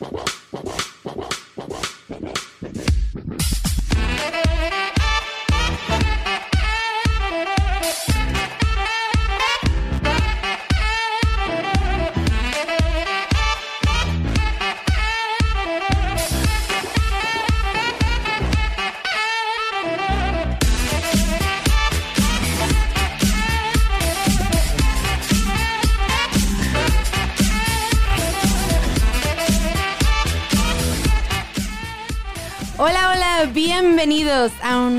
you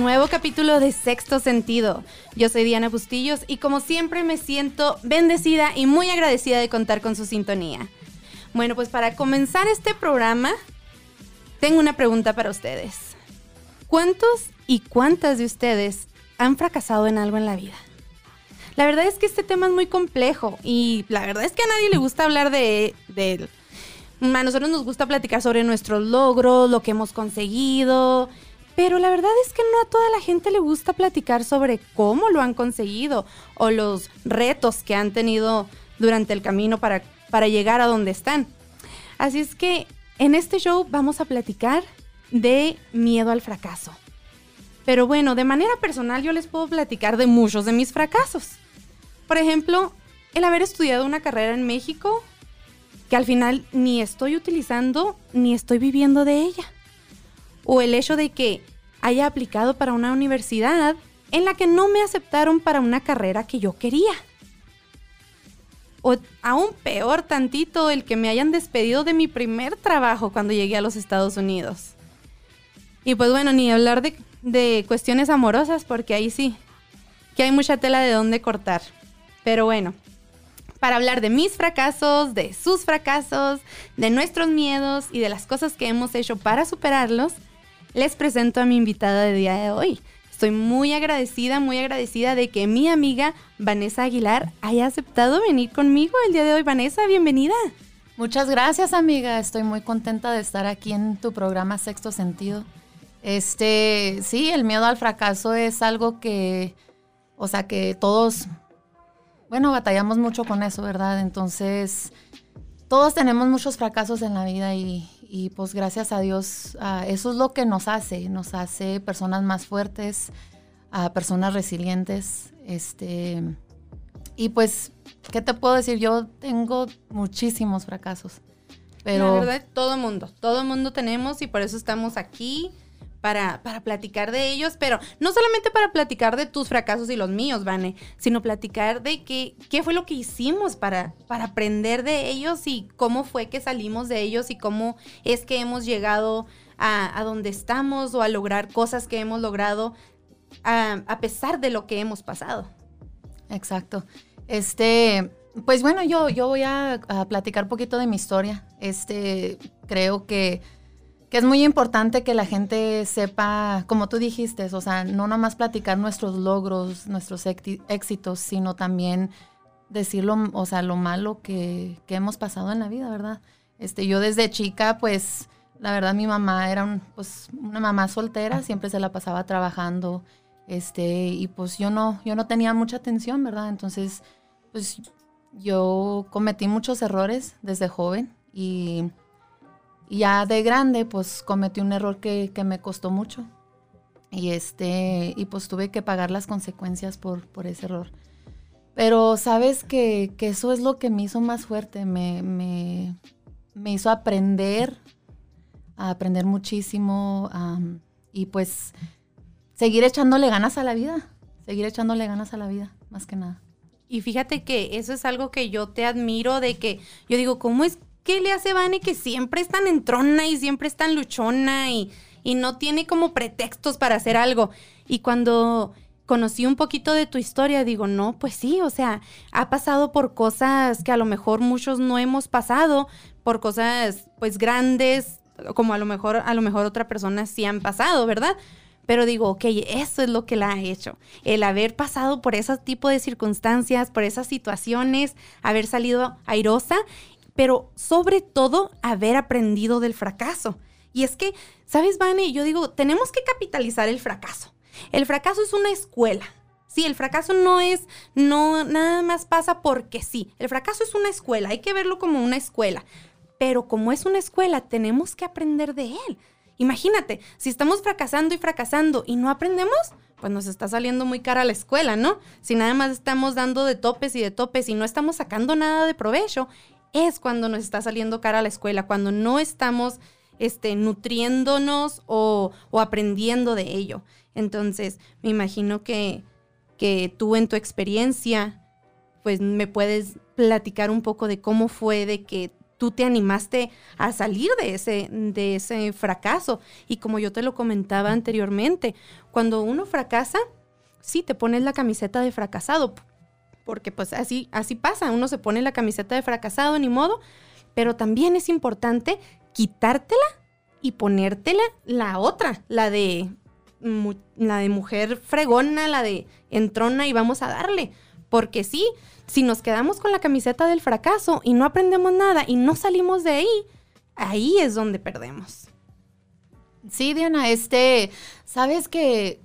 nuevo capítulo de Sexto Sentido. Yo soy Diana Bustillos y como siempre me siento bendecida y muy agradecida de contar con su sintonía. Bueno, pues para comenzar este programa, tengo una pregunta para ustedes. ¿Cuántos y cuántas de ustedes han fracasado en algo en la vida? La verdad es que este tema es muy complejo y la verdad es que a nadie le gusta hablar de, de a nosotros nos gusta platicar sobre nuestros logros, lo que hemos conseguido, pero la verdad es que no a toda la gente le gusta platicar sobre cómo lo han conseguido o los retos que han tenido durante el camino para, para llegar a donde están. Así es que en este show vamos a platicar de miedo al fracaso. Pero bueno, de manera personal yo les puedo platicar de muchos de mis fracasos. Por ejemplo, el haber estudiado una carrera en México que al final ni estoy utilizando ni estoy viviendo de ella. O el hecho de que haya aplicado para una universidad en la que no me aceptaron para una carrera que yo quería. O aún peor tantito el que me hayan despedido de mi primer trabajo cuando llegué a los Estados Unidos. Y pues bueno, ni hablar de, de cuestiones amorosas porque ahí sí, que hay mucha tela de dónde cortar. Pero bueno, para hablar de mis fracasos, de sus fracasos, de nuestros miedos y de las cosas que hemos hecho para superarlos, les presento a mi invitada de día de hoy. Estoy muy agradecida, muy agradecida de que mi amiga Vanessa Aguilar haya aceptado venir conmigo el día de hoy. Vanessa, bienvenida. Muchas gracias, amiga. Estoy muy contenta de estar aquí en tu programa Sexto Sentido. Este, sí, el miedo al fracaso es algo que, o sea, que todos bueno, batallamos mucho con eso, ¿verdad? Entonces, todos tenemos muchos fracasos en la vida y, pues gracias a Dios, eso es lo que nos hace, nos hace personas más fuertes, a personas resilientes, este, y pues, ¿qué te puedo decir? Yo tengo muchísimos fracasos. Pero... La verdad, todo mundo, todo mundo tenemos y por eso estamos aquí para, para platicar de ellos, pero no solamente para platicar de tus fracasos y los míos, Vane, sino platicar de qué, qué fue lo que hicimos para, para aprender de ellos y cómo fue que salimos de ellos y cómo es que hemos llegado a, donde estamos o a lograr cosas que hemos logrado a, a pesar de lo que hemos pasado. Exacto. Este, pues bueno, yo, yo voy a, a platicar un poquito de mi historia. Este, creo que que es muy importante que la gente sepa, como tú dijiste, o sea, no nomás platicar nuestros logros, nuestros éxitos, sino también decirlo, o sea, lo malo que, que, hemos pasado en la vida, ¿verdad? Este, yo desde chica, pues, la verdad, mi mamá era pues, una mamá soltera, siempre se la pasaba trabajando, este, y pues yo no, yo no tenía mucha atención, ¿verdad? Entonces, pues, yo cometí muchos errores desde joven y ya de grande, pues cometí un error que, me costó mucho. Y este, y pues tuve que pagar las consecuencias por, por ese error. Pero sabes que, eso es lo que me hizo más fuerte, me, me, hizo aprender, a aprender muchísimo y pues seguir echándole ganas a la vida, seguir echándole ganas a la vida, más que nada. Y fíjate que eso es algo que yo te admiro de que yo digo, ¿cómo es ¿qué le hace Vane que siempre es tan entrona y siempre es tan luchona y, y no tiene como pretextos para hacer algo? Y cuando conocí un poquito de tu historia, digo, no, pues sí, o sea, ha pasado por cosas que a lo mejor muchos no hemos pasado, por cosas pues grandes, como a lo mejor, a lo mejor otra persona sí han pasado, ¿verdad? Pero digo, ok, eso es lo que la ha hecho. El haber pasado por ese tipo de circunstancias, por esas situaciones, haber salido airosa pero sobre todo haber aprendido del fracaso. Y es que, ¿sabes, Vane? Yo digo, tenemos que capitalizar el fracaso. El fracaso es una escuela. Sí, el fracaso no es, no, nada más pasa porque sí. El fracaso es una escuela, hay que verlo como una escuela. pero como es una escuela, tenemos que aprender de él. Imagínate, si estamos fracasando y fracasando y no aprendemos, pues nos está saliendo muy cara la escuela, ¿no? Si nada más estamos dando de topes y de topes y no estamos sacando nada de provecho, es cuando nos está saliendo cara la escuela, cuando no estamos este, nutriéndonos o, o aprendiendo de ello. Entonces, me imagino que, que tú en tu experiencia, pues me puedes platicar un poco de cómo fue de que tú te animaste a salir de ese, de ese fracaso. Y como yo te lo comentaba anteriormente, cuando uno fracasa, sí, te pones la camiseta de fracasado, porque pues así, así pasa, uno se pone la camiseta de fracasado, ni modo, pero también es importante quitártela y ponértela la otra, la de, la de mujer fregona, la de entrona y vamos a darle, porque sí, si nos quedamos con la camiseta del fracaso y no aprendemos nada y no salimos de ahí, ahí es donde perdemos. Sí, Diana, este, sabes que,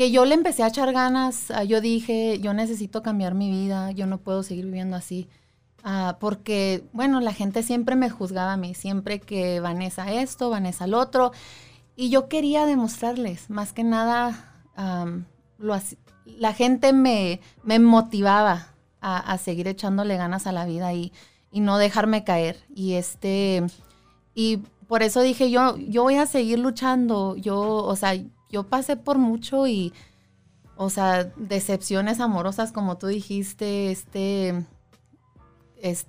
que yo le empecé a echar ganas, yo dije, yo necesito cambiar mi vida, yo no puedo seguir viviendo así. Ah, porque, bueno, la gente siempre me juzgaba a mí, siempre que Vanessa esto, Vanessa lo otro. Y yo quería demostrarles, más que nada, lo, la gente me, me motivaba a, seguir echándole ganas a la vida y, no dejarme caer. Y este, y por eso dije, yo, yo voy a seguir luchando. Yo, o sea, yo pasé por mucho y, o sea, decepciones amorosas, como tú dijiste, este, es,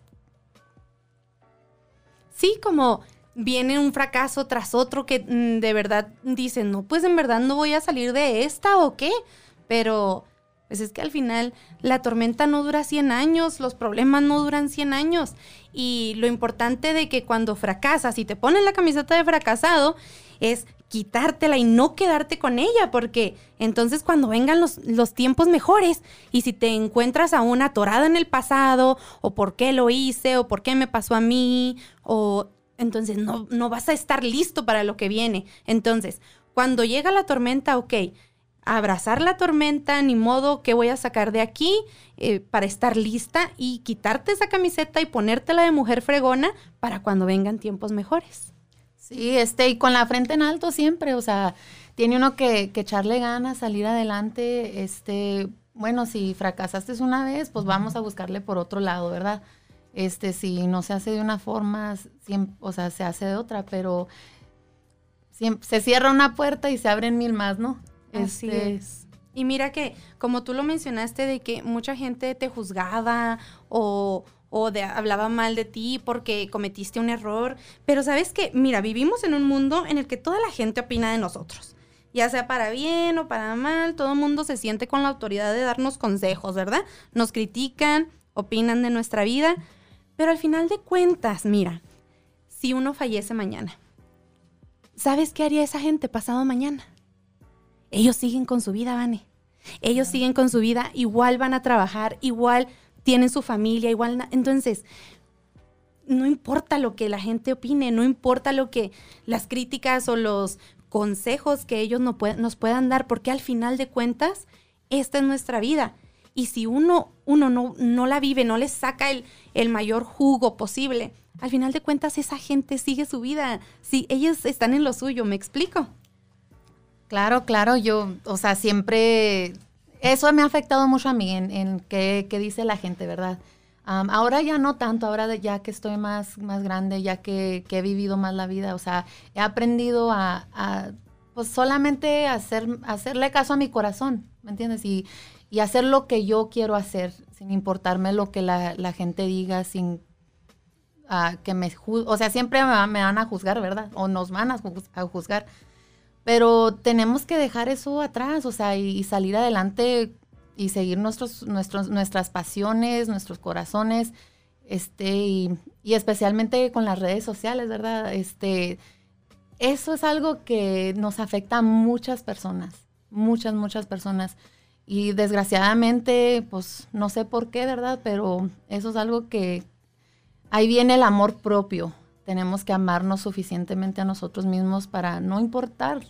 sí, como viene un fracaso tras otro que mm, de verdad dicen, no, pues en verdad no voy a salir de esta o qué, pero pues es que al final la tormenta no dura 100 años, los problemas no duran 100 años. Y lo importante de que cuando fracasas y te pones la camiseta de fracasado es quitártela y no quedarte con ella, porque entonces cuando vengan los, los, tiempos mejores y si te encuentras aún atorada en el pasado, o por qué lo hice, o por qué me pasó a mí, o entonces no, no vas a estar listo para lo que viene. Entonces, cuando llega la tormenta, ok, abrazar la tormenta, ni modo que voy a sacar de aquí eh, para estar lista y quitarte esa camiseta y ponértela de mujer fregona para cuando vengan tiempos mejores. Sí, este, y con la frente en alto siempre, o sea, tiene uno que, que echarle ganas, salir adelante, este, bueno, si fracasaste una vez, pues vamos a buscarle por otro lado, ¿verdad? Este, si no se hace de una forma, siempre, o sea, se hace de otra, pero siempre, se cierra una puerta y se abren mil más, ¿no? Así este, es. Y mira que, como tú lo mencionaste, de que mucha gente te juzgaba o, o de, hablaba mal de ti porque cometiste un error. Pero sabes que, mira, vivimos en un mundo en el que toda la gente opina de nosotros. Ya sea para bien o para mal, todo el mundo se siente con la autoridad de darnos consejos, ¿verdad? Nos critican, opinan de nuestra vida. Pero al final de cuentas, mira, si uno fallece mañana, ¿sabes qué haría esa gente pasado mañana? ellos siguen con su vida, Vane. Ellos siguen con su vida, igual van a trabajar, igual tienen su familia, igual. Entonces, no importa lo que la gente opine, no importa lo que las críticas o los consejos que ellos no nos puedan dar, porque al final de cuentas, esta es nuestra vida. Y si uno, uno no, no la vive, no le saca el, el mayor jugo posible, al final de cuentas esa gente sigue su vida. Si ellos están en lo suyo, ¿me explico? Claro, claro, yo, o sea, siempre, eso me ha afectado mucho a mí en, qué, dice la gente, ¿verdad? ahora ya no tanto, ahora ya que estoy más, más grande, ya que, he vivido más la vida, o sea, he aprendido a, pues solamente hacer, hacerle caso a mi corazón, ¿me entiendes? Y, hacer lo que yo quiero hacer, sin importarme lo que la, gente diga, sin ah, que me o sea, siempre me, van a juzgar, ¿verdad? O nos van a juzgar pero tenemos que dejar eso atrás, o sea, y, salir adelante y seguir nuestros, nuestros, nuestras pasiones, nuestros corazones, este, y, especialmente con las redes sociales, ¿verdad? Este, eso es algo que nos afecta a muchas personas, muchas, muchas personas. Y desgraciadamente, pues no sé por qué, ¿verdad? Pero eso es algo que ahí viene el amor propio tenemos que amarnos suficientemente a nosotros mismos para no importar,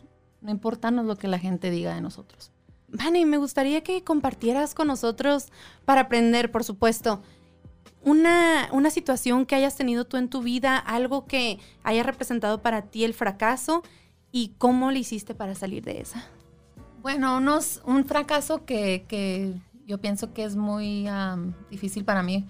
no importarnos lo que la gente diga de nosotros. Vani, me gustaría que compartieras con nosotros para aprender, por supuesto, una, una situación que hayas tenido tú en tu vida, algo que haya representado para ti el fracaso y cómo le hiciste para salir de esa. Bueno, unos, un fracaso que, que yo pienso que es muy difícil para mí.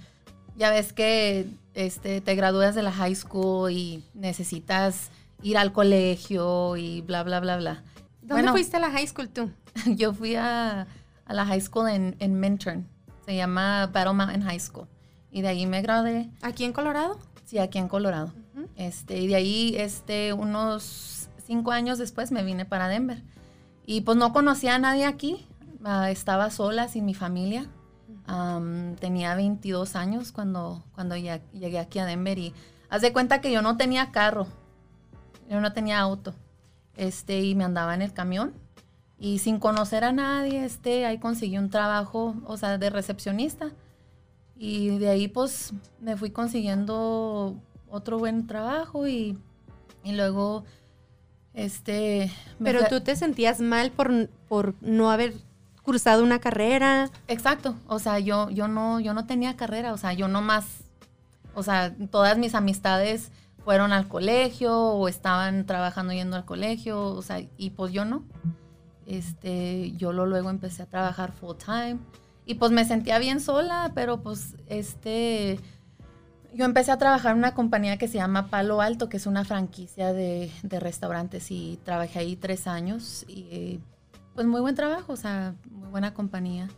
Ya ves que este, te gradúas de la high school y necesitas ir al colegio y bla, bla, bla, bla. ¿Dónde fuiste a la high school tú? Yo fui a, a la high school en, en Minturn. Se llama Battle Mountain High School. Y de ahí me gradué. ¿Aquí en Colorado? Sí, aquí en Colorado. este, y de ahí, este, unos cinco años después me vine para Denver. Y pues no conocía a nadie aquí. Ah, estaba sola, sin mi familia. Tenía 22 años cuando, cuando ya, llegué aquí a Denver y haz de cuenta que yo no tenía carro. Yo no tenía auto. Este, y me andaba en el camión. Y sin conocer a nadie, este, ahí conseguí un trabajo, o sea, de recepcionista. Y de ahí pues me fui consiguiendo otro buen trabajo y, y luego este... Pero tú te sentías mal por, por no haber cursado una carrera. Exacto, o sea, yo, yo, no, yo no tenía carrera, o sea, yo no más, o sea, todas mis amistades fueron al colegio o estaban trabajando yendo al colegio, o sea, y pues yo no. Este, yo luego empecé a trabajar full time y pues me sentía bien sola, pero pues este, yo empecé a trabajar en una compañía que se llama Palo Alto, que es una franquicia de, restaurantes y trabajé ahí tres años y pues muy buen trabajo, o sea, muy buena compañía.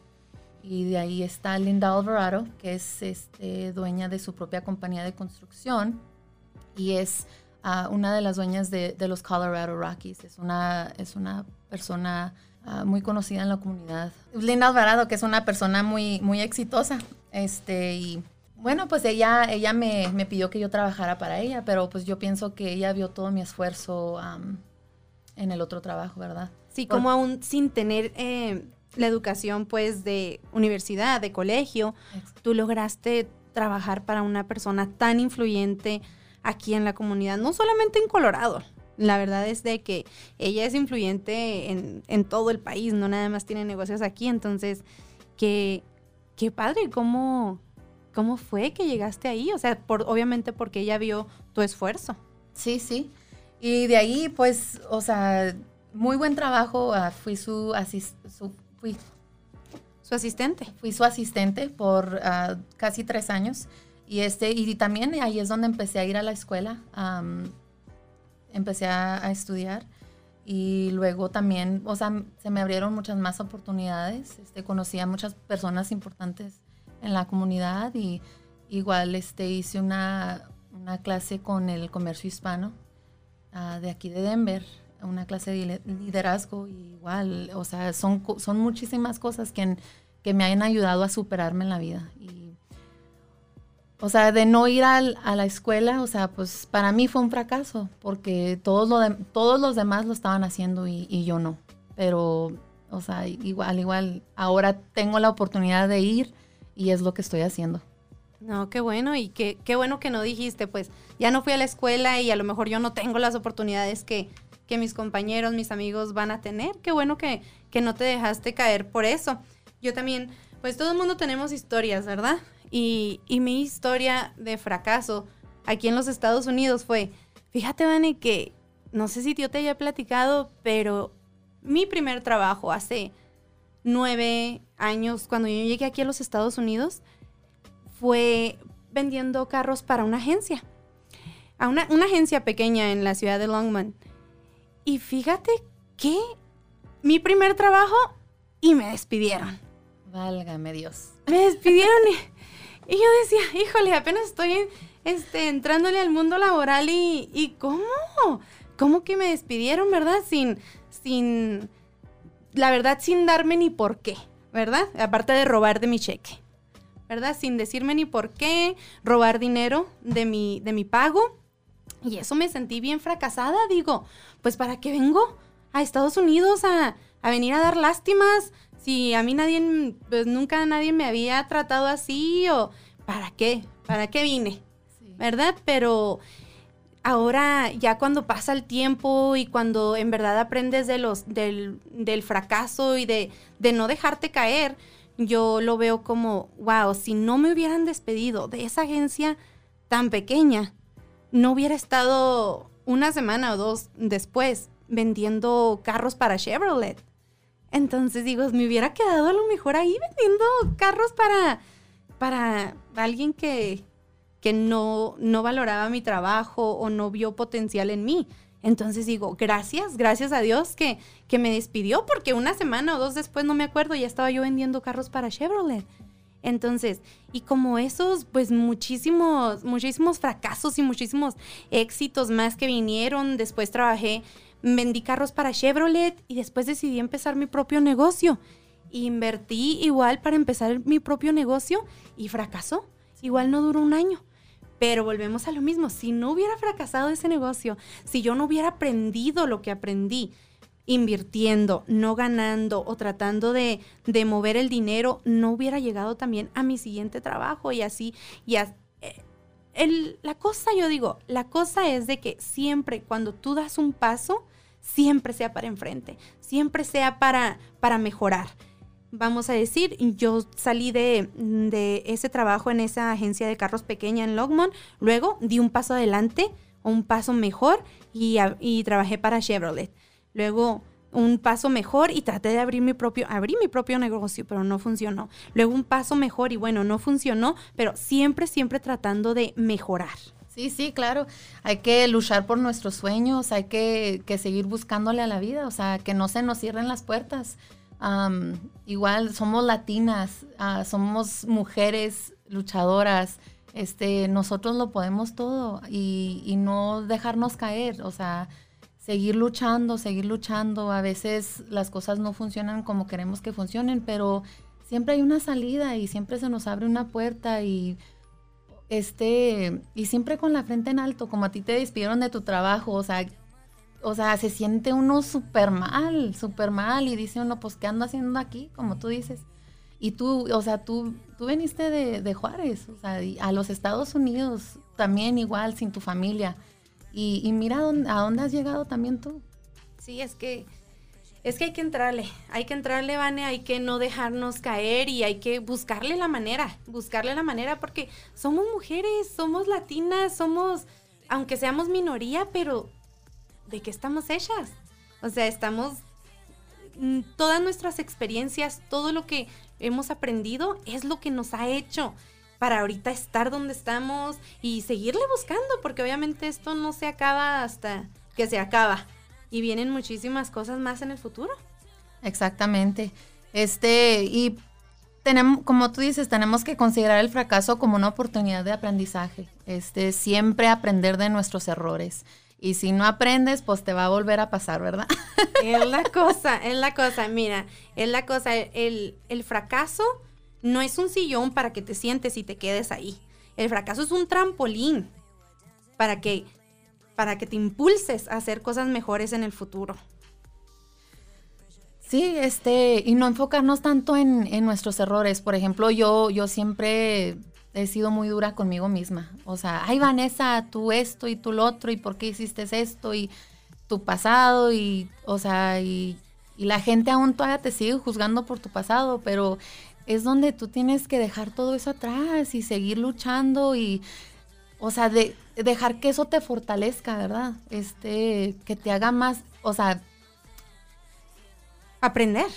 Y de ahí está Linda Alvarado, que es este, dueña de su propia compañía de construcción y es ah, una de las dueñas de, de, los Colorado Rockies. Es una, es una persona Ah, muy conocida en la comunidad. Linda Alvarado, que es una persona muy, muy exitosa. Este, y bueno, pues ella, ella me, me, pidió que yo trabajara para ella, pero pues yo pienso que ella vio todo mi esfuerzo en el otro trabajo, ¿verdad? Sí, como aún sin tener eh, la educación pues de universidad, de colegio, tú lograste trabajar para una persona tan influyente aquí en la comunidad, no solamente en Colorado, la verdad es de que ella es influyente en, todo el país, no nada más tiene negocios aquí, entonces, qué, qué padre, ¿cómo, ¿cómo fue que llegaste ahí? O sea, por, obviamente porque ella vio tu esfuerzo. Sí, sí. Y de ahí, pues, o sea, muy buen trabajo. Ah, fui su, su, fui, su asistente. Fui su asistente por ah, casi tres años. Y, este, y también ahí es donde empecé a ir a la escuela empecé a, estudiar y luego también, o sea, se me abrieron muchas más oportunidades. Este, conocí a muchas personas importantes en la comunidad y igual este, hice una, una clase con el comercio hispano ah, de aquí de Denver, una clase de liderazgo igual, o sea, son, son muchísimas cosas que, que me han ayudado a superarme en la vida. Y o sea, de no ir a la escuela, o sea, pues para mí fue un fracaso, porque todos, lo todos los demás lo estaban haciendo y, yo no. Pero, o sea, igual, igual, ahora tengo la oportunidad de ir y es lo que estoy haciendo. No, qué bueno y qué, qué bueno que no dijiste, pues ya no fui a la escuela y a lo mejor yo no tengo las oportunidades que, que mis compañeros, mis amigos van a tener. Qué bueno que, que no te dejaste caer por eso. Yo también, pues todo el mundo tenemos historias, ¿verdad? Y, mi historia de fracaso aquí en los Estados Unidos fue, fíjate, Vane, que no sé si yo te haya platicado, pero mi primer trabajo hace nueve años, cuando yo llegué aquí a los Estados Unidos, fue vendiendo carros para una agencia. A una, una agencia pequeña en la ciudad de Longman. Y fíjate que mi primer trabajo y me despidieron. Válgame Dios. Me despidieron y y yo decía, híjole, apenas estoy este, entrándole al mundo laboral y, y ¿cómo? ¿Cómo que me despidieron, verdad? Sin, sin, la verdad, sin darme ni por qué, ¿verdad? Aparte de robar de mi cheque, ¿verdad? Sin decirme ni por qué, robar dinero de mi, de mi pago. Y eso me sentí bien fracasada, digo, pues ¿para qué vengo a Estados Unidos a, a venir a dar lástimas? si a mí nadie, pues nunca nadie me había tratado así o ¿para qué? ¿Para qué vine? ¿Verdad? Pero ahora ya cuando pasa el tiempo y cuando en verdad aprendes de los, del, fracaso y de, de, no dejarte caer, yo lo veo como, wow, si no me hubieran despedido de esa agencia tan pequeña, no hubiera estado una semana o dos después vendiendo carros para Chevrolet. Entonces digo, me hubiera quedado a lo mejor ahí vendiendo carros para, para alguien que, que no, no valoraba mi trabajo o no vio potencial en mí. Entonces digo, gracias, gracias a Dios que, que me despidió, porque una semana o dos después, no me acuerdo, ya estaba yo vendiendo carros para Chevrolet. Entonces, y como esos, pues muchísimos, muchísimos fracasos y muchísimos éxitos más que vinieron, después trabajé, vendí carros para Chevrolet y después decidí empezar mi propio negocio. Invertí igual para empezar mi propio negocio y fracasó. Igual no duró un año. Pero volvemos a lo mismo, si no hubiera fracasado ese negocio, si yo no hubiera aprendido lo que aprendí, invirtiendo, no ganando o tratando de, mover el dinero, no hubiera llegado también a mi siguiente trabajo y así, y eh, la cosa, yo digo, la cosa es de que siempre cuando tú das un paso, siempre sea para enfrente, siempre sea para, para mejorar vamos a decir, yo salí de, ese trabajo en esa agencia de carros pequeña en Logmont, luego di un paso adelante, un paso mejor y, trabajé para Chevrolet. Luego un paso mejor y traté de abrir mi propio, abrí mi propio negocio, pero no funcionó. Luego un paso mejor y bueno, no funcionó, pero siempre, siempre tratando de mejorar. Sí, sí, claro. Hay que luchar por nuestros sueños, hay que, que seguir buscándole a la vida, o sea, que no se nos cierren las puertas igual somos latinas, ah, somos mujeres luchadoras, este, nosotros lo podemos todo y, no dejarnos caer, o sea, seguir luchando, seguir luchando. A veces las cosas no funcionan como queremos que funcionen, pero siempre hay una salida y siempre se nos abre una puerta y este y siempre con la frente en alto, como a ti te despidieron de tu trabajo, o sea, o sea, se siente uno súper mal, súper mal y dice uno, pues, ¿qué ando haciendo aquí? Como tú dices. Y tú, o sea, tú, tú viniste de, Juárez, o sea, a los Estados Unidos también igual, sin tu familia. Y, mira a dónde, has llegado también tú. Sí, es que, es que hay que entrarle, hay que entrarle, Vane, hay que no dejarnos caer y hay que buscarle la manera, buscarle la manera porque somos mujeres, somos latinas, somos, aunque seamos minoría, pero de qué estamos hechas. O sea, estamos, mm, todas nuestras experiencias, todo lo que hemos aprendido es lo que nos ha hecho para ahorita estar donde estamos y seguirle buscando, porque obviamente esto no se acaba hasta que se acaba. Y vienen muchísimas cosas más en el futuro. Exactamente. Este, y tenemos, como tú dices, tenemos que considerar el fracaso como una oportunidad de aprendizaje. Este, siempre aprender de nuestros errores. Y si no aprendes, pues te va a volver a pasar, ¿verdad? Es la cosa, es la cosa, mira, es la cosa, el, el fracaso no es un sillón para que te sientes y te quedes ahí. El fracaso es un trampolín para que, para que te impulses a hacer cosas mejores en el futuro. Sí, este, y no enfocarnos tanto en, nuestros errores. Por ejemplo, yo, yo siempre he sido muy dura conmigo misma. O sea, ay Vanessa, tú esto y tú lo otro y por qué hiciste esto y tu pasado y, o sea, y, la gente aún todavía te sigue juzgando por tu pasado, pero es donde tú tienes que dejar todo eso atrás y seguir luchando y, o sea, de, dejar que eso te fortalezca, ¿verdad? Este, que te haga más, o sea, aprender.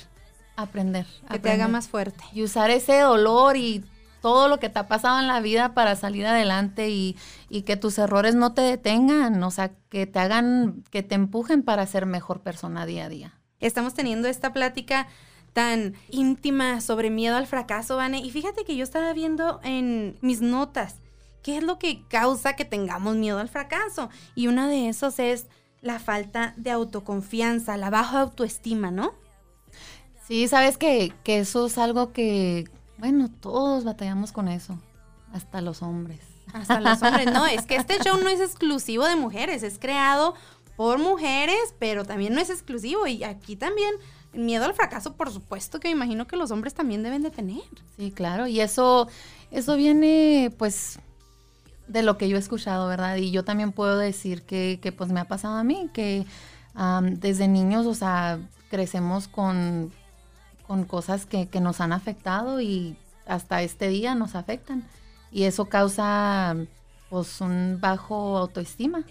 Aprender. Que te haga más fuerte. Y usar ese dolor y todo lo que te ha pasado en la vida para salir adelante y, que tus errores no te detengan, o sea, que te hagan, que te empujen para ser mejor persona día a día. Estamos teniendo esta plática tan íntima sobre miedo al fracaso, Vane, y fíjate que yo estaba viendo en mis notas qué es lo que causa que tengamos miedo al fracaso, y una de esos es la falta de autoconfianza, la baja autoestima, ¿no? Sí, sabes que, que eso es algo que, bueno, todos batallamos con eso, hasta los hombres. Hasta los hombres, no, es que este show no es exclusivo de mujeres, es creado por mujeres, pero también no es exclusivo y aquí también miedo al fracaso, por supuesto que me imagino que los hombres también deben de tener. Sí, claro, y eso eso viene pues de lo que yo he escuchado, ¿verdad? Y yo también puedo decir que, que pues me ha pasado a mí, que desde niños, o sea, crecemos con con cosas que, que nos han afectado y hasta este día nos afectan. Y eso causa pues un bajo autoestima.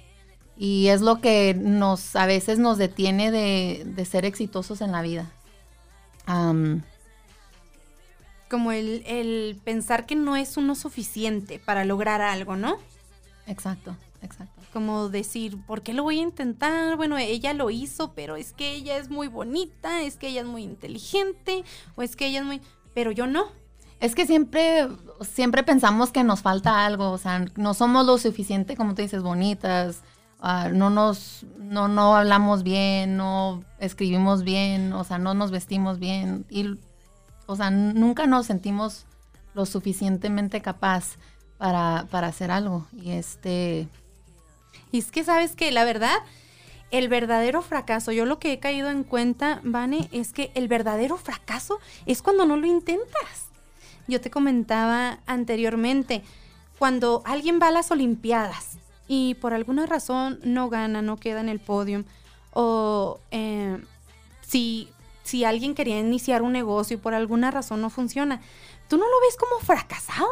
Y es lo que nos a veces nos detiene de, de ser exitosos en la vida. Como el, el pensar que no es uno suficiente para lograr algo, ¿no? Exacto, exacto. Como decir, ¿por qué lo voy a intentar? Bueno, ella lo hizo, pero es que ella es muy bonita, es que ella es muy inteligente, o es que ella es muy... Pero yo no. Es que siempre, siempre pensamos que nos falta algo, o sea, no somos lo suficiente, como tú dices, bonitas, uh, no nos, no, no hablamos bien, no escribimos bien, o sea, no nos vestimos bien, y, o sea, nunca nos sentimos lo suficientemente capaz para, para hacer algo. Y este... Y es que sabes que la verdad, el verdadero fracaso, yo lo que he caído en cuenta, Vane, es que el verdadero fracaso es cuando no lo intentas. Yo te comentaba anteriormente, cuando alguien va a las Olimpiadas y por alguna razón no gana, no queda en el podio, o eh, si, si alguien quería iniciar un negocio y por alguna razón no funciona, tú no lo ves como fracasado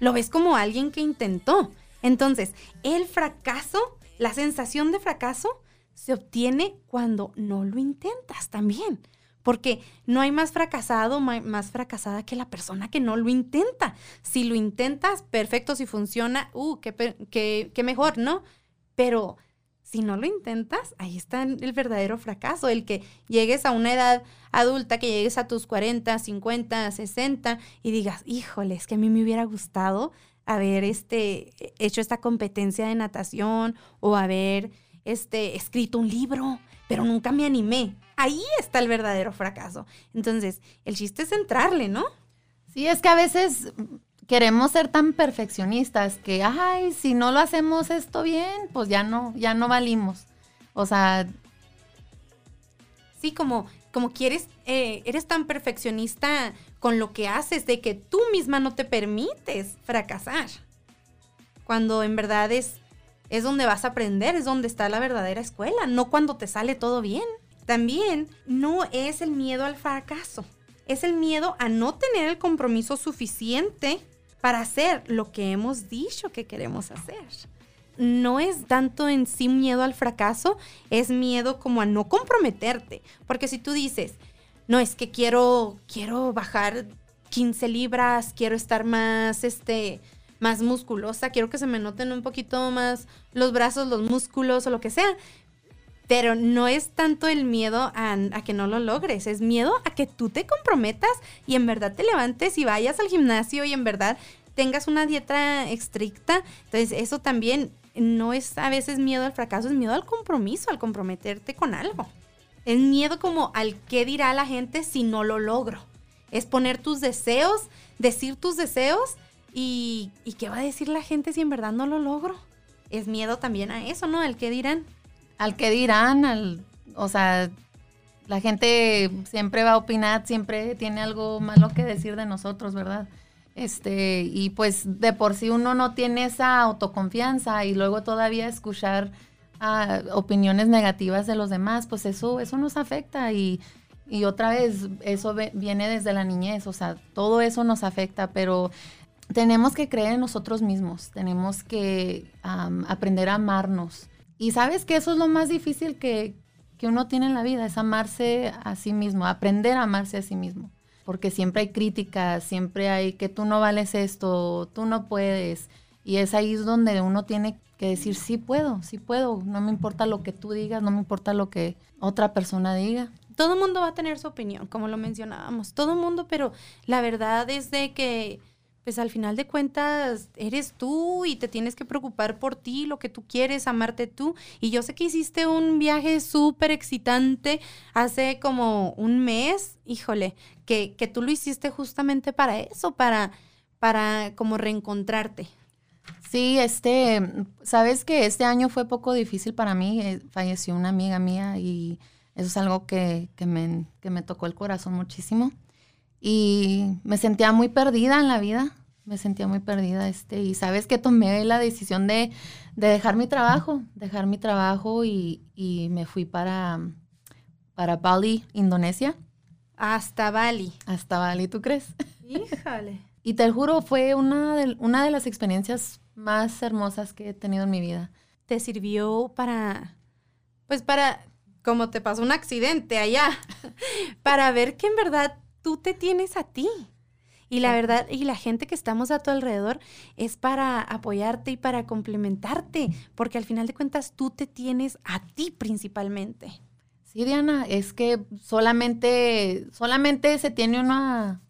lo ves como alguien que intentó. Entonces, el fracaso, la sensación de fracaso, se obtiene cuando no lo intentas también. Porque no hay más fracasado, más fracasada que la persona que no lo intenta. Si lo intentas, perfecto, si funciona, uh, qué, qué mejor, ¿no? Pero si no lo intentas, ahí está el verdadero fracaso, el que llegues a una edad adulta, que llegues a tus 40, 50, 60 y digas, híjole, es que a mí me hubiera gustado haber este, hecho esta competencia de natación o haber este, escrito un libro, pero nunca me animé. Ahí está el verdadero fracaso. Entonces, el chiste es entrarle, ¿no? Sí, es que a veces queremos ser tan perfeccionistas que, ay, si no lo hacemos esto bien, pues ya no, ya no valimos. O sea... Sí, como, como quieres, eh, eres tan perfeccionista con lo que haces, de que tú misma no te permites fracasar. Cuando en verdad es, es donde vas a aprender, es donde está la verdadera escuela, no cuando te sale todo bien. También no es el miedo al fracaso, es el miedo a no tener el compromiso suficiente para hacer lo que hemos dicho que queremos hacer. No es tanto en sí miedo al fracaso, es miedo como a no comprometerte. Porque si tú dices, no, es que quiero, quiero bajar 15 libras, quiero estar más, este, más musculosa, quiero que se me noten un poquito más los brazos, los músculos o lo que sea. Pero no es tanto el miedo a, que no lo logres, es miedo a que tú te comprometas y en verdad te levantes y vayas al gimnasio y en verdad tengas una dieta estricta. Entonces eso también no es a veces miedo al fracaso, es miedo al compromiso, al comprometerte con algo. Es miedo como al qué dirá la gente si no lo logro. Es poner tus deseos, decir tus deseos y, y qué va a decir la gente si en verdad no lo logro. Es miedo también a eso, ¿no? Al qué dirán al que dirán, al, o sea, la gente siempre va a opinar, siempre tiene algo malo que decir de nosotros, ¿verdad? Este, y pues de por sí uno no tiene esa autoconfianza y luego todavía escuchar ah, opiniones negativas de los demás, pues eso, eso nos afecta y, y otra vez eso viene desde la niñez, o sea, todo eso nos afecta, pero tenemos que creer en nosotros mismos, tenemos que aprender a amarnos y sabes que eso es lo más difícil que, uno tiene en la vida, es amarse a sí mismo, aprender a amarse a sí mismo. Porque siempre hay críticas, siempre hay que tú no vales esto, tú no puedes. Y es ahí donde uno tiene que decir, sí puedo, sí puedo, no me importa lo que tú digas, no me importa lo que otra persona diga. Todo el mundo va a tener su opinión, como lo mencionábamos, todo el mundo, pero la verdad es de que pues al final de cuentas eres tú y te tienes que preocupar por ti, lo que tú quieres, amarte tú. Y yo sé que hiciste un viaje súper excitante hace como un mes, híjole, que, que, tú lo hiciste justamente para eso, para, para como reencontrarte. Sí, este, sabes que este año fue poco difícil para mí, eh, falleció una amiga mía y eso es algo que, que, me, que me tocó el corazón muchísimo y me sentía muy perdida en la vida, me sentía muy perdida, este, y sabes que tomé la decisión de, dejar mi trabajo, dejar mi trabajo y, me fui para, para Bali, Indonesia. Hasta Bali. Hasta Bali, ¿tú crees? Híjole. y te juro, fue una de, una de las experiencias más hermosas que he tenido en mi vida. ¿Te sirvió para, pues para, como te pasó un accidente allá, para ver que en verdad tú te tienes a ti? Y la verdad, y la gente que estamos a tu alrededor es para apoyarte y para complementarte, porque al final de cuentas tú te tienes a ti principalmente. Sí, Diana, es que solamente, solamente se tiene una...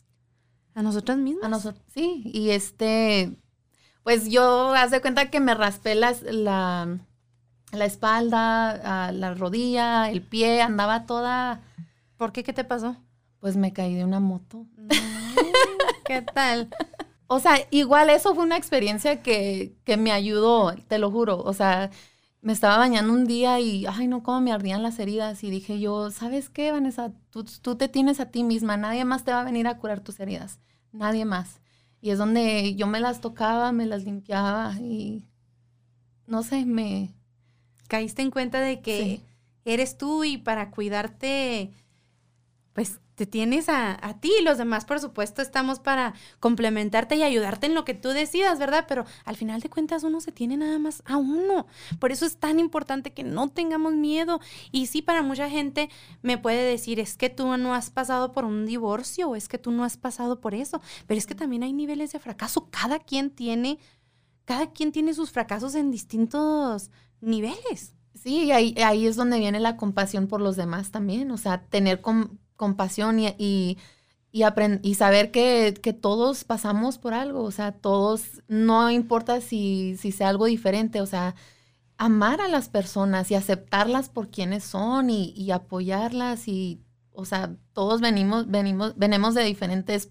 A nosotras mismas. A nosotros, sí, y este, pues yo, haz de cuenta que me raspé las, la, la espalda, la rodilla, el pie, andaba toda... ¿Por qué? ¿Qué te pasó? Pues me caí de una moto. ¿Qué tal? O sea, igual eso fue una experiencia que, que, me ayudó, te lo juro. O sea, me estaba bañando un día y, ay, no, cómo me ardían las heridas. Y dije yo, ¿sabes qué, Vanessa? Tú, tú te tienes a ti misma, nadie más te va a venir a curar tus heridas, nadie más. Y es donde yo me las tocaba, me las limpiaba y, no sé, me... Caíste en cuenta de que sí. eres tú y para cuidarte, pues te tienes a, a, ti y los demás, por supuesto, estamos para complementarte y ayudarte en lo que tú decidas, ¿verdad? Pero al final de cuentas uno se tiene nada más a uno. Por eso es tan importante que no tengamos miedo. Y sí, para mucha gente me puede decir, es que tú no has pasado por un divorcio o es que tú no has pasado por eso. Pero es que también hay niveles de fracaso. Cada quien tiene, cada quien tiene sus fracasos en distintos niveles. Sí, ahí, ahí es donde viene la compasión por los demás también. O sea, tener com compasión y, y, y, y saber que, que, todos pasamos por algo, o sea, todos, no importa si, si sea algo diferente, o sea, amar a las personas y aceptarlas por quienes son y, y apoyarlas y, o sea, todos venimos, venimos, venimos de diferentes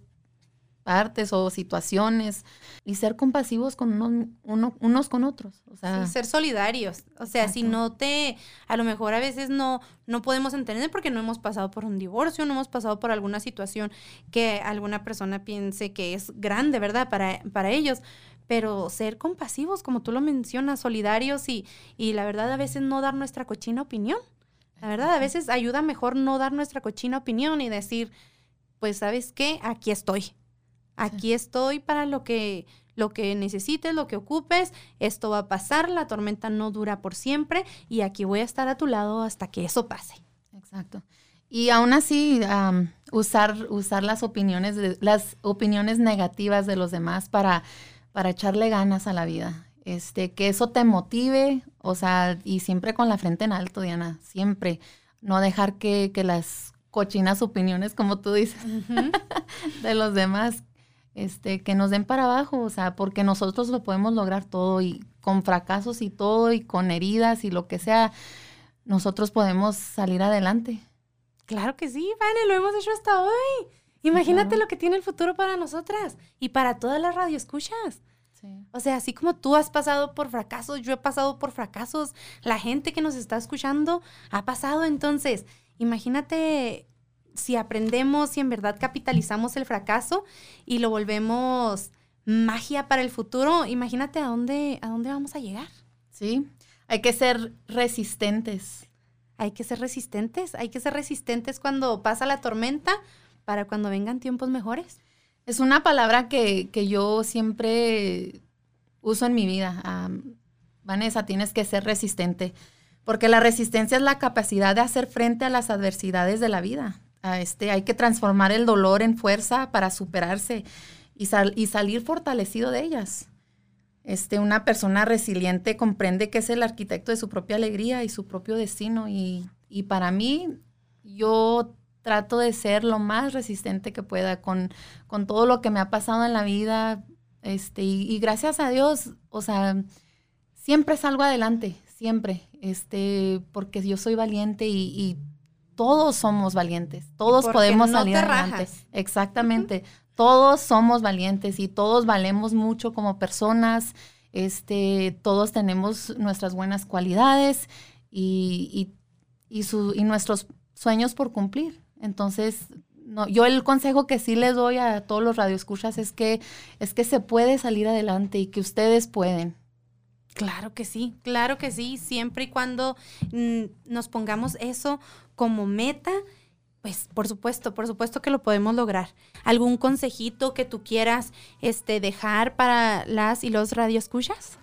partes o situaciones y ser compasivos con unos, uno, unos con otros. O sea, sí, ser solidarios. O sea, exacto. si no te, a lo mejor a veces no, no podemos entender porque no hemos pasado por un divorcio, no hemos pasado por alguna situación que alguna persona piense que es grande, ¿verdad? Para, para ellos. Pero ser compasivos, como tú lo mencionas, solidarios y, y la verdad a veces no dar nuestra cochina opinión. La verdad, a veces ayuda mejor no dar nuestra cochina opinión y decir, pues, ¿sabes qué? Aquí estoy Aquí estoy para lo que, lo que necesites, lo que ocupes. Esto va a pasar, la tormenta no dura por siempre y aquí voy a estar a tu lado hasta que eso pase. Exacto. Y aún así, um, usar, usar las, opiniones de, las opiniones negativas de los demás para, para echarle ganas a la vida. Este, que eso te motive, o sea, y siempre con la frente en alto, Diana, siempre. No dejar que, que las cochinas opiniones, como tú dices, uh -huh. de los demás este, que nos den para abajo, o sea, porque nosotros lo podemos lograr todo y con fracasos y todo y con heridas y lo que sea, nosotros podemos salir adelante. Claro que sí, Vane, lo hemos hecho hasta hoy. Imagínate claro. lo que tiene el futuro para nosotras y para todas las radioescuchas. Sí. O sea, así como tú has pasado por fracasos, yo he pasado por fracasos, la gente que nos está escuchando ha pasado. Entonces, imagínate si aprendemos, si en verdad capitalizamos el fracaso y lo volvemos magia para el futuro, imagínate a dónde, a dónde vamos a llegar. Sí, hay que ser resistentes. Hay que ser resistentes, hay que ser resistentes cuando pasa la tormenta para cuando vengan tiempos mejores. Es una palabra que, que yo siempre uso en mi vida. Um, Vanessa, tienes que ser resistente, porque la resistencia es la capacidad de hacer frente a las adversidades de la vida. Este, hay que transformar el dolor en fuerza para superarse y, sal, y salir fortalecido de ellas. Este, una persona resiliente comprende que es el arquitecto de su propia alegría y su propio destino. Y, y para mí, yo trato de ser lo más resistente que pueda con, con todo lo que me ha pasado en la vida. Este, y, gracias a Dios, o sea, siempre salgo adelante, siempre. Este, porque yo soy valiente y todos somos valientes, todos podemos no salir adelante. Rajas. Exactamente. Uh -huh. Todos somos valientes y todos valemos mucho como personas. Este, todos tenemos nuestras buenas cualidades y, y, y, su, y nuestros sueños por cumplir. Entonces, no, yo el consejo que sí les doy a todos los radioescuchas es que, es que se puede salir adelante y que ustedes pueden. Claro que sí, claro que sí, siempre y cuando mm, nos pongamos eso como meta pues por supuesto, por supuesto que lo podemos lograr. ¿Algún consejito que tú quieras este, dejar para las y los radioescuchas?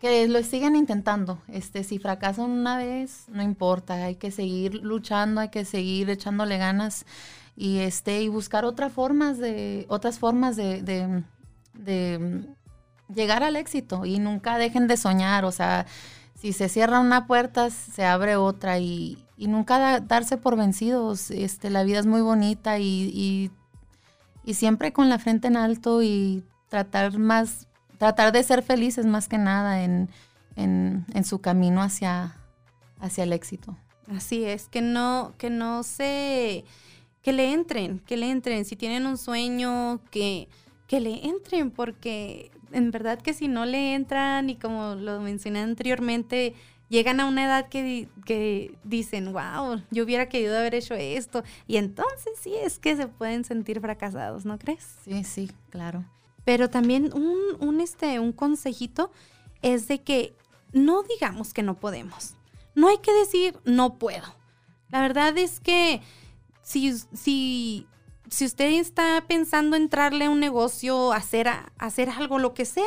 Que lo sigan intentando. Este, si fracasan una vez, no importa, hay que seguir luchando, hay que seguir echándole ganas y este y buscar otras formas de otras formas de, de, de llegar al éxito y nunca dejen de soñar, o sea, si se cierra una puerta, se abre otra y, y nunca darse por vencidos. Este, la vida es muy bonita y, y, siempre con la frente en alto y tratar más, tratar de ser felices más que nada en, en, en su camino hacia, hacia el éxito. Así es, que no, que no se, que le entren, que le entren. Si tienen un sueño, que, que le entren, porque en verdad que si no le entran y como lo mencioné anteriormente, llegan a una edad que, que, dicen, wow, yo hubiera querido haber hecho esto. Y entonces sí es que se pueden sentir fracasados, ¿no crees? Sí, sí, claro. Pero también un, un, este, un consejito es de que no digamos que no podemos. No hay que decir no puedo. La verdad es que si, si si usted está pensando entrarle a un negocio, hacer, hacer algo, lo que sea,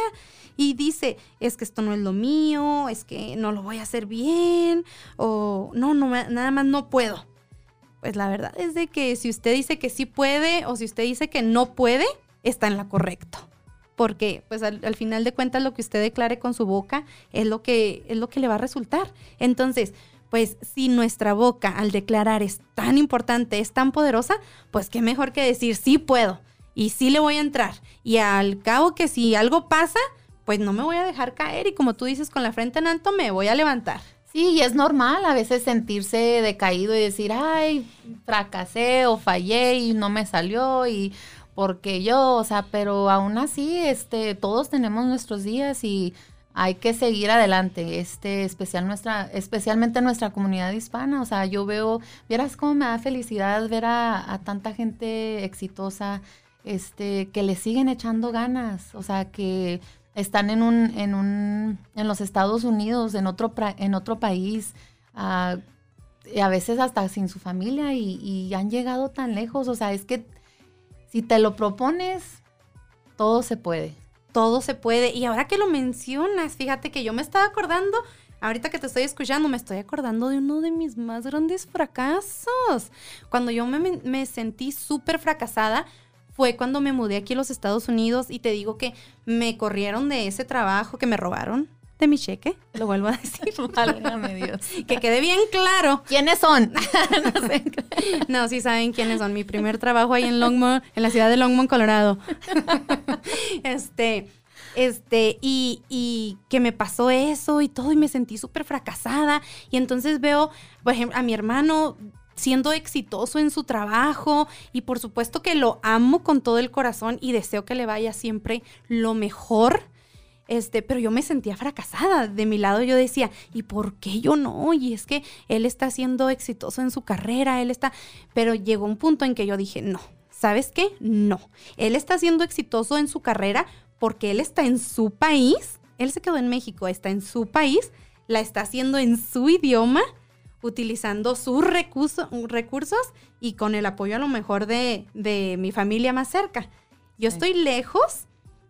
y dice, es que esto no es lo mío, es que no lo voy a hacer bien, o no, no, nada más no puedo. Pues la verdad es de que si usted dice que sí puede o si usted dice que no puede, está en la correcto. Porque pues al, al final de cuentas lo que usted declare con su boca es lo que, es lo que le va a resultar. Entonces, pues si nuestra boca al declarar es tan importante, es tan poderosa, pues qué mejor que decir sí puedo y sí le voy a entrar. Y al cabo que si algo pasa, pues no me voy a dejar caer y como tú dices con la frente en alto me voy a levantar. Sí, y es normal a veces sentirse decaído y decir, ay, fracasé o fallé y no me salió y porque yo, o sea, pero aún así, este, todos tenemos nuestros días y hay que seguir adelante, este, especial nuestra, especialmente nuestra comunidad hispana. O sea, yo veo, vieras cómo me da felicidad ver a, tanta gente exitosa, este, que le siguen echando ganas. O sea, que están en un, en un, en los Estados Unidos, en otro, en otro país, uh, y a veces hasta sin su familia y, y han llegado tan lejos. O sea, es que si te lo propones, todo se puede todo se puede. Y ahora que lo mencionas, fíjate que yo me estaba acordando, ahorita que te estoy escuchando, me estoy acordando de uno de mis más grandes fracasos. Cuando yo me, sentí súper fracasada, fue cuando me mudé aquí a los Estados Unidos y te digo que me corrieron de ese trabajo, que me robaron de mi cheque, lo vuelvo a decir. Válgame Dios. Que quede bien claro. ¿Quiénes son? no, sé. no, sí saben quiénes son. Mi primer trabajo ahí en Longmont, en la ciudad de Longmont, Colorado. este, este, y, y, que me pasó eso y todo, y me sentí súper fracasada. Y entonces veo, por ejemplo, a mi hermano siendo exitoso en su trabajo y por supuesto que lo amo con todo el corazón y deseo que le vaya siempre lo mejor este, pero yo me sentía fracasada. De mi lado yo decía, ¿y por qué yo no? Y es que él está siendo exitoso en su carrera, él está... Pero llegó un punto en que yo dije, no, ¿sabes qué? No. Él está siendo exitoso en su carrera porque él está en su país, él se quedó en México, está en su país, la está haciendo en su idioma, utilizando sus recursos y con el apoyo a lo mejor de, de mi familia más cerca. Yo estoy lejos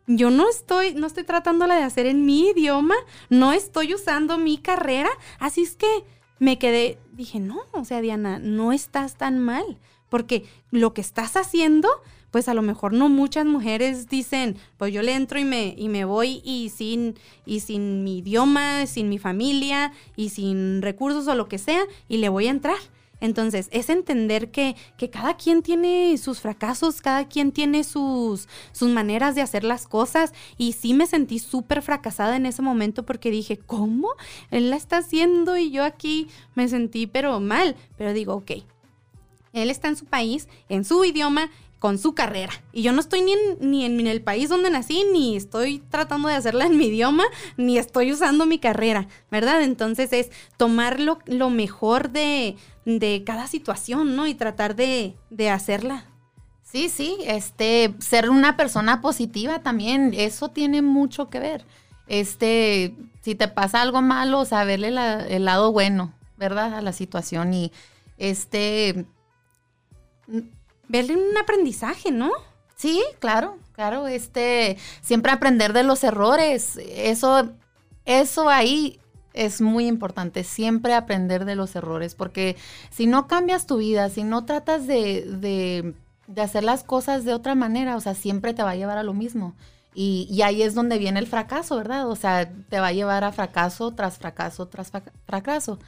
yo no estoy, no estoy tratándola de hacer en mi idioma, no estoy usando mi carrera, así es que me quedé, dije, no, o sea, Diana, no estás tan mal, porque lo que estás haciendo, pues a lo mejor no muchas mujeres dicen, pues yo le entro y me, y me voy y sin, y sin mi idioma, sin mi familia y sin recursos o lo que sea, y le voy a entrar. Entonces, es entender que, cada quien tiene sus fracasos, cada quien tiene sus, sus maneras de hacer las cosas. Y sí me sentí súper fracasada en ese momento porque dije, ¿cómo? Él la está haciendo y yo aquí me sentí pero mal. Pero digo, ok, él está en su país, en su idioma, con su carrera. Y yo no estoy ni en, ni en el país donde nací, ni estoy tratando de hacerla en mi idioma, ni estoy usando mi carrera, ¿verdad? Entonces es tomar lo, mejor de, de, cada situación, ¿no? Y tratar de, de hacerla. Sí, sí, este, ser una persona positiva también, eso tiene mucho que ver. Este, si te pasa algo malo, saberle el lado bueno, ¿verdad? A la situación y este verle un aprendizaje, ¿no? Sí, claro, claro, este, siempre aprender de los errores, eso, eso ahí es muy importante, siempre aprender de los errores, porque si no cambias tu vida, si no tratas de, de, de hacer las cosas de otra manera, o sea, siempre te va a llevar a lo mismo. Y, y, ahí es donde viene el fracaso, ¿verdad? O sea, te va a llevar a fracaso tras fracaso tras fracaso.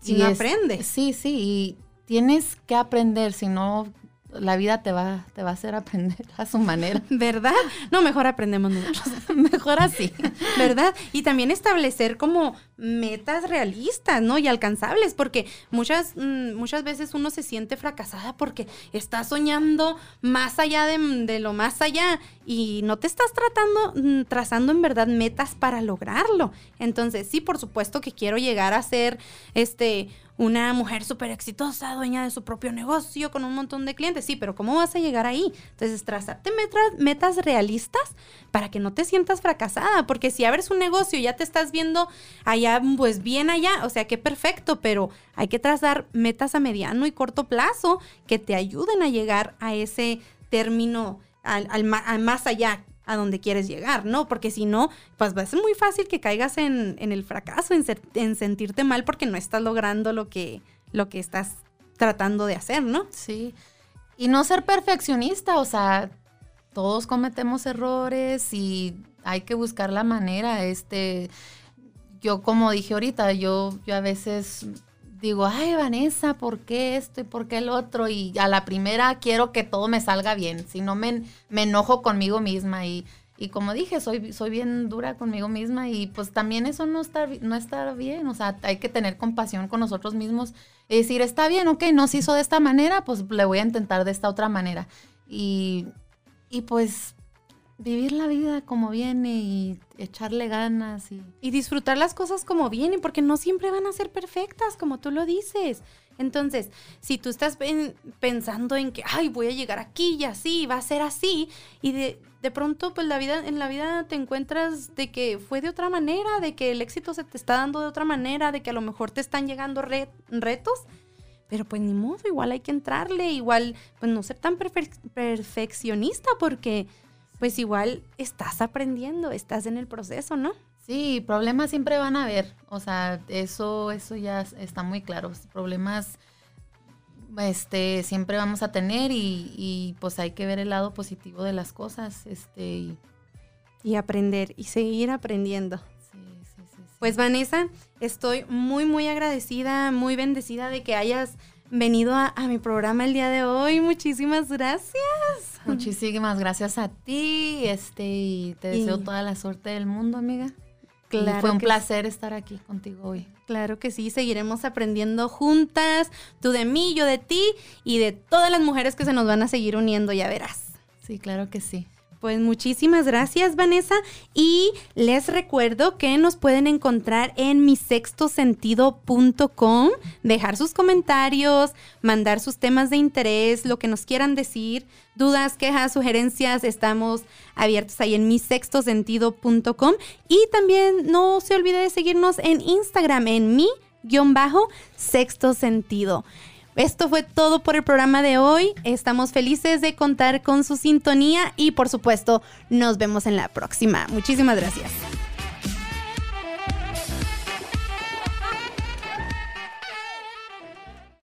Si y no aprendes. Sí, sí, y tienes que aprender, si no la vida te va, te va a hacer aprender a su manera. ¿Verdad? No, mejor aprendemos nosotros. mejor así. ¿Verdad? Y también establecer como metas realistas, ¿no? Y alcanzables, porque muchas, mm, muchas veces uno se siente fracasada porque está soñando más allá de, de lo más allá y no te estás tratando, mm, trazando en verdad metas para lograrlo. Entonces, sí, por supuesto que quiero llegar a ser, este, una mujer súper exitosa, dueña de su propio negocio, con un montón de clientes. Sí, pero ¿cómo vas a llegar ahí? Entonces, trazarte metas, metas realistas para que no te sientas fracasada, porque si abres un negocio y ya te estás viendo allá, pues bien allá, o sea, qué perfecto, pero hay que trazar metas a mediano y corto plazo que te ayuden a llegar a ese término al, al más allá a donde quieres llegar, ¿no? Porque si no, pues va a ser muy fácil que caigas en, el fracaso, en, en, sentirte mal porque no estás logrando lo que, lo que estás tratando de hacer, ¿no? Sí. Y no ser perfeccionista, o sea, todos cometemos errores y hay que buscar la manera, este, yo como dije ahorita, yo, yo a veces digo, ay, Vanessa, ¿por qué esto y por qué el otro? Y a la primera quiero que todo me salga bien, si no me, me enojo conmigo misma y, y como dije, soy, soy bien dura conmigo misma y pues también eso no está, no está bien, o sea, hay que tener compasión con nosotros mismos y decir, está bien, ok, no se hizo de esta manera, pues le voy a intentar de esta otra manera. Y, y pues vivir la vida como viene y echarle ganas y... y... disfrutar las cosas como vienen, porque no siempre van a ser perfectas, como tú lo dices. Entonces, si tú estás pensando en que, ay, voy a llegar aquí y así, va a ser así, y de, de pronto, pues la vida, en la vida te encuentras de que fue de otra manera, de que el éxito se te está dando de otra manera, de que a lo mejor te están llegando retos, pero pues ni modo, igual hay que entrarle, igual, pues no ser tan perfeccionista, porque pues igual estás aprendiendo, estás en el proceso, ¿no? Sí, problemas siempre van a haber. O sea, eso, eso ya está muy claro. Problemas este, siempre vamos a tener y, pues hay que ver el lado positivo de las cosas. Este, y, aprender y seguir aprendiendo. Sí, sí, sí, pues Vanessa, estoy muy, muy agradecida, muy bendecida de que hayas venido a, mi programa el día de hoy. Muchísimas gracias. Muchísimas gracias a ti, este, y te deseo toda la suerte del mundo, amiga. Claro. fue un placer estar aquí contigo hoy. Claro que sí, seguiremos aprendiendo juntas, tú de mí, yo de ti y de todas las mujeres que se nos van a seguir uniendo, ya verás. Sí, claro que sí. Pues muchísimas gracias, Vanessa. Y les recuerdo que nos pueden encontrar en misextosentido.com, dejar sus comentarios, mandar sus temas de interés, lo que nos quieran decir, dudas, quejas, sugerencias, estamos abiertos ahí en misextosentido.com. Y también no se olvide de seguirnos en Instagram en mi-sexto sentido. Esto fue todo por el programa de hoy. Estamos felices de contar con su sintonía y por supuesto nos vemos en la próxima. Muchísimas gracias.